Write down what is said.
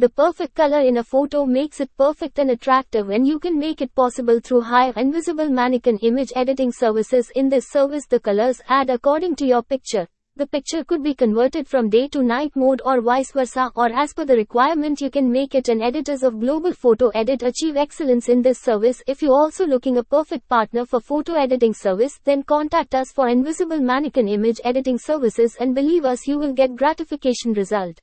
The perfect color in a photo makes it perfect and attractive and you can make it possible through high-end invisible mannequin image editing services. In this service the colors add according to your picture. The picture could be converted from day to night mode or vice versa or as per the requirement you can make it and editors of Global Photo Edit achieve excellence in this service. If you are also looking a perfect partner for photo editing service then contact us for invisible mannequin image editing services and believe us you will get gratification result.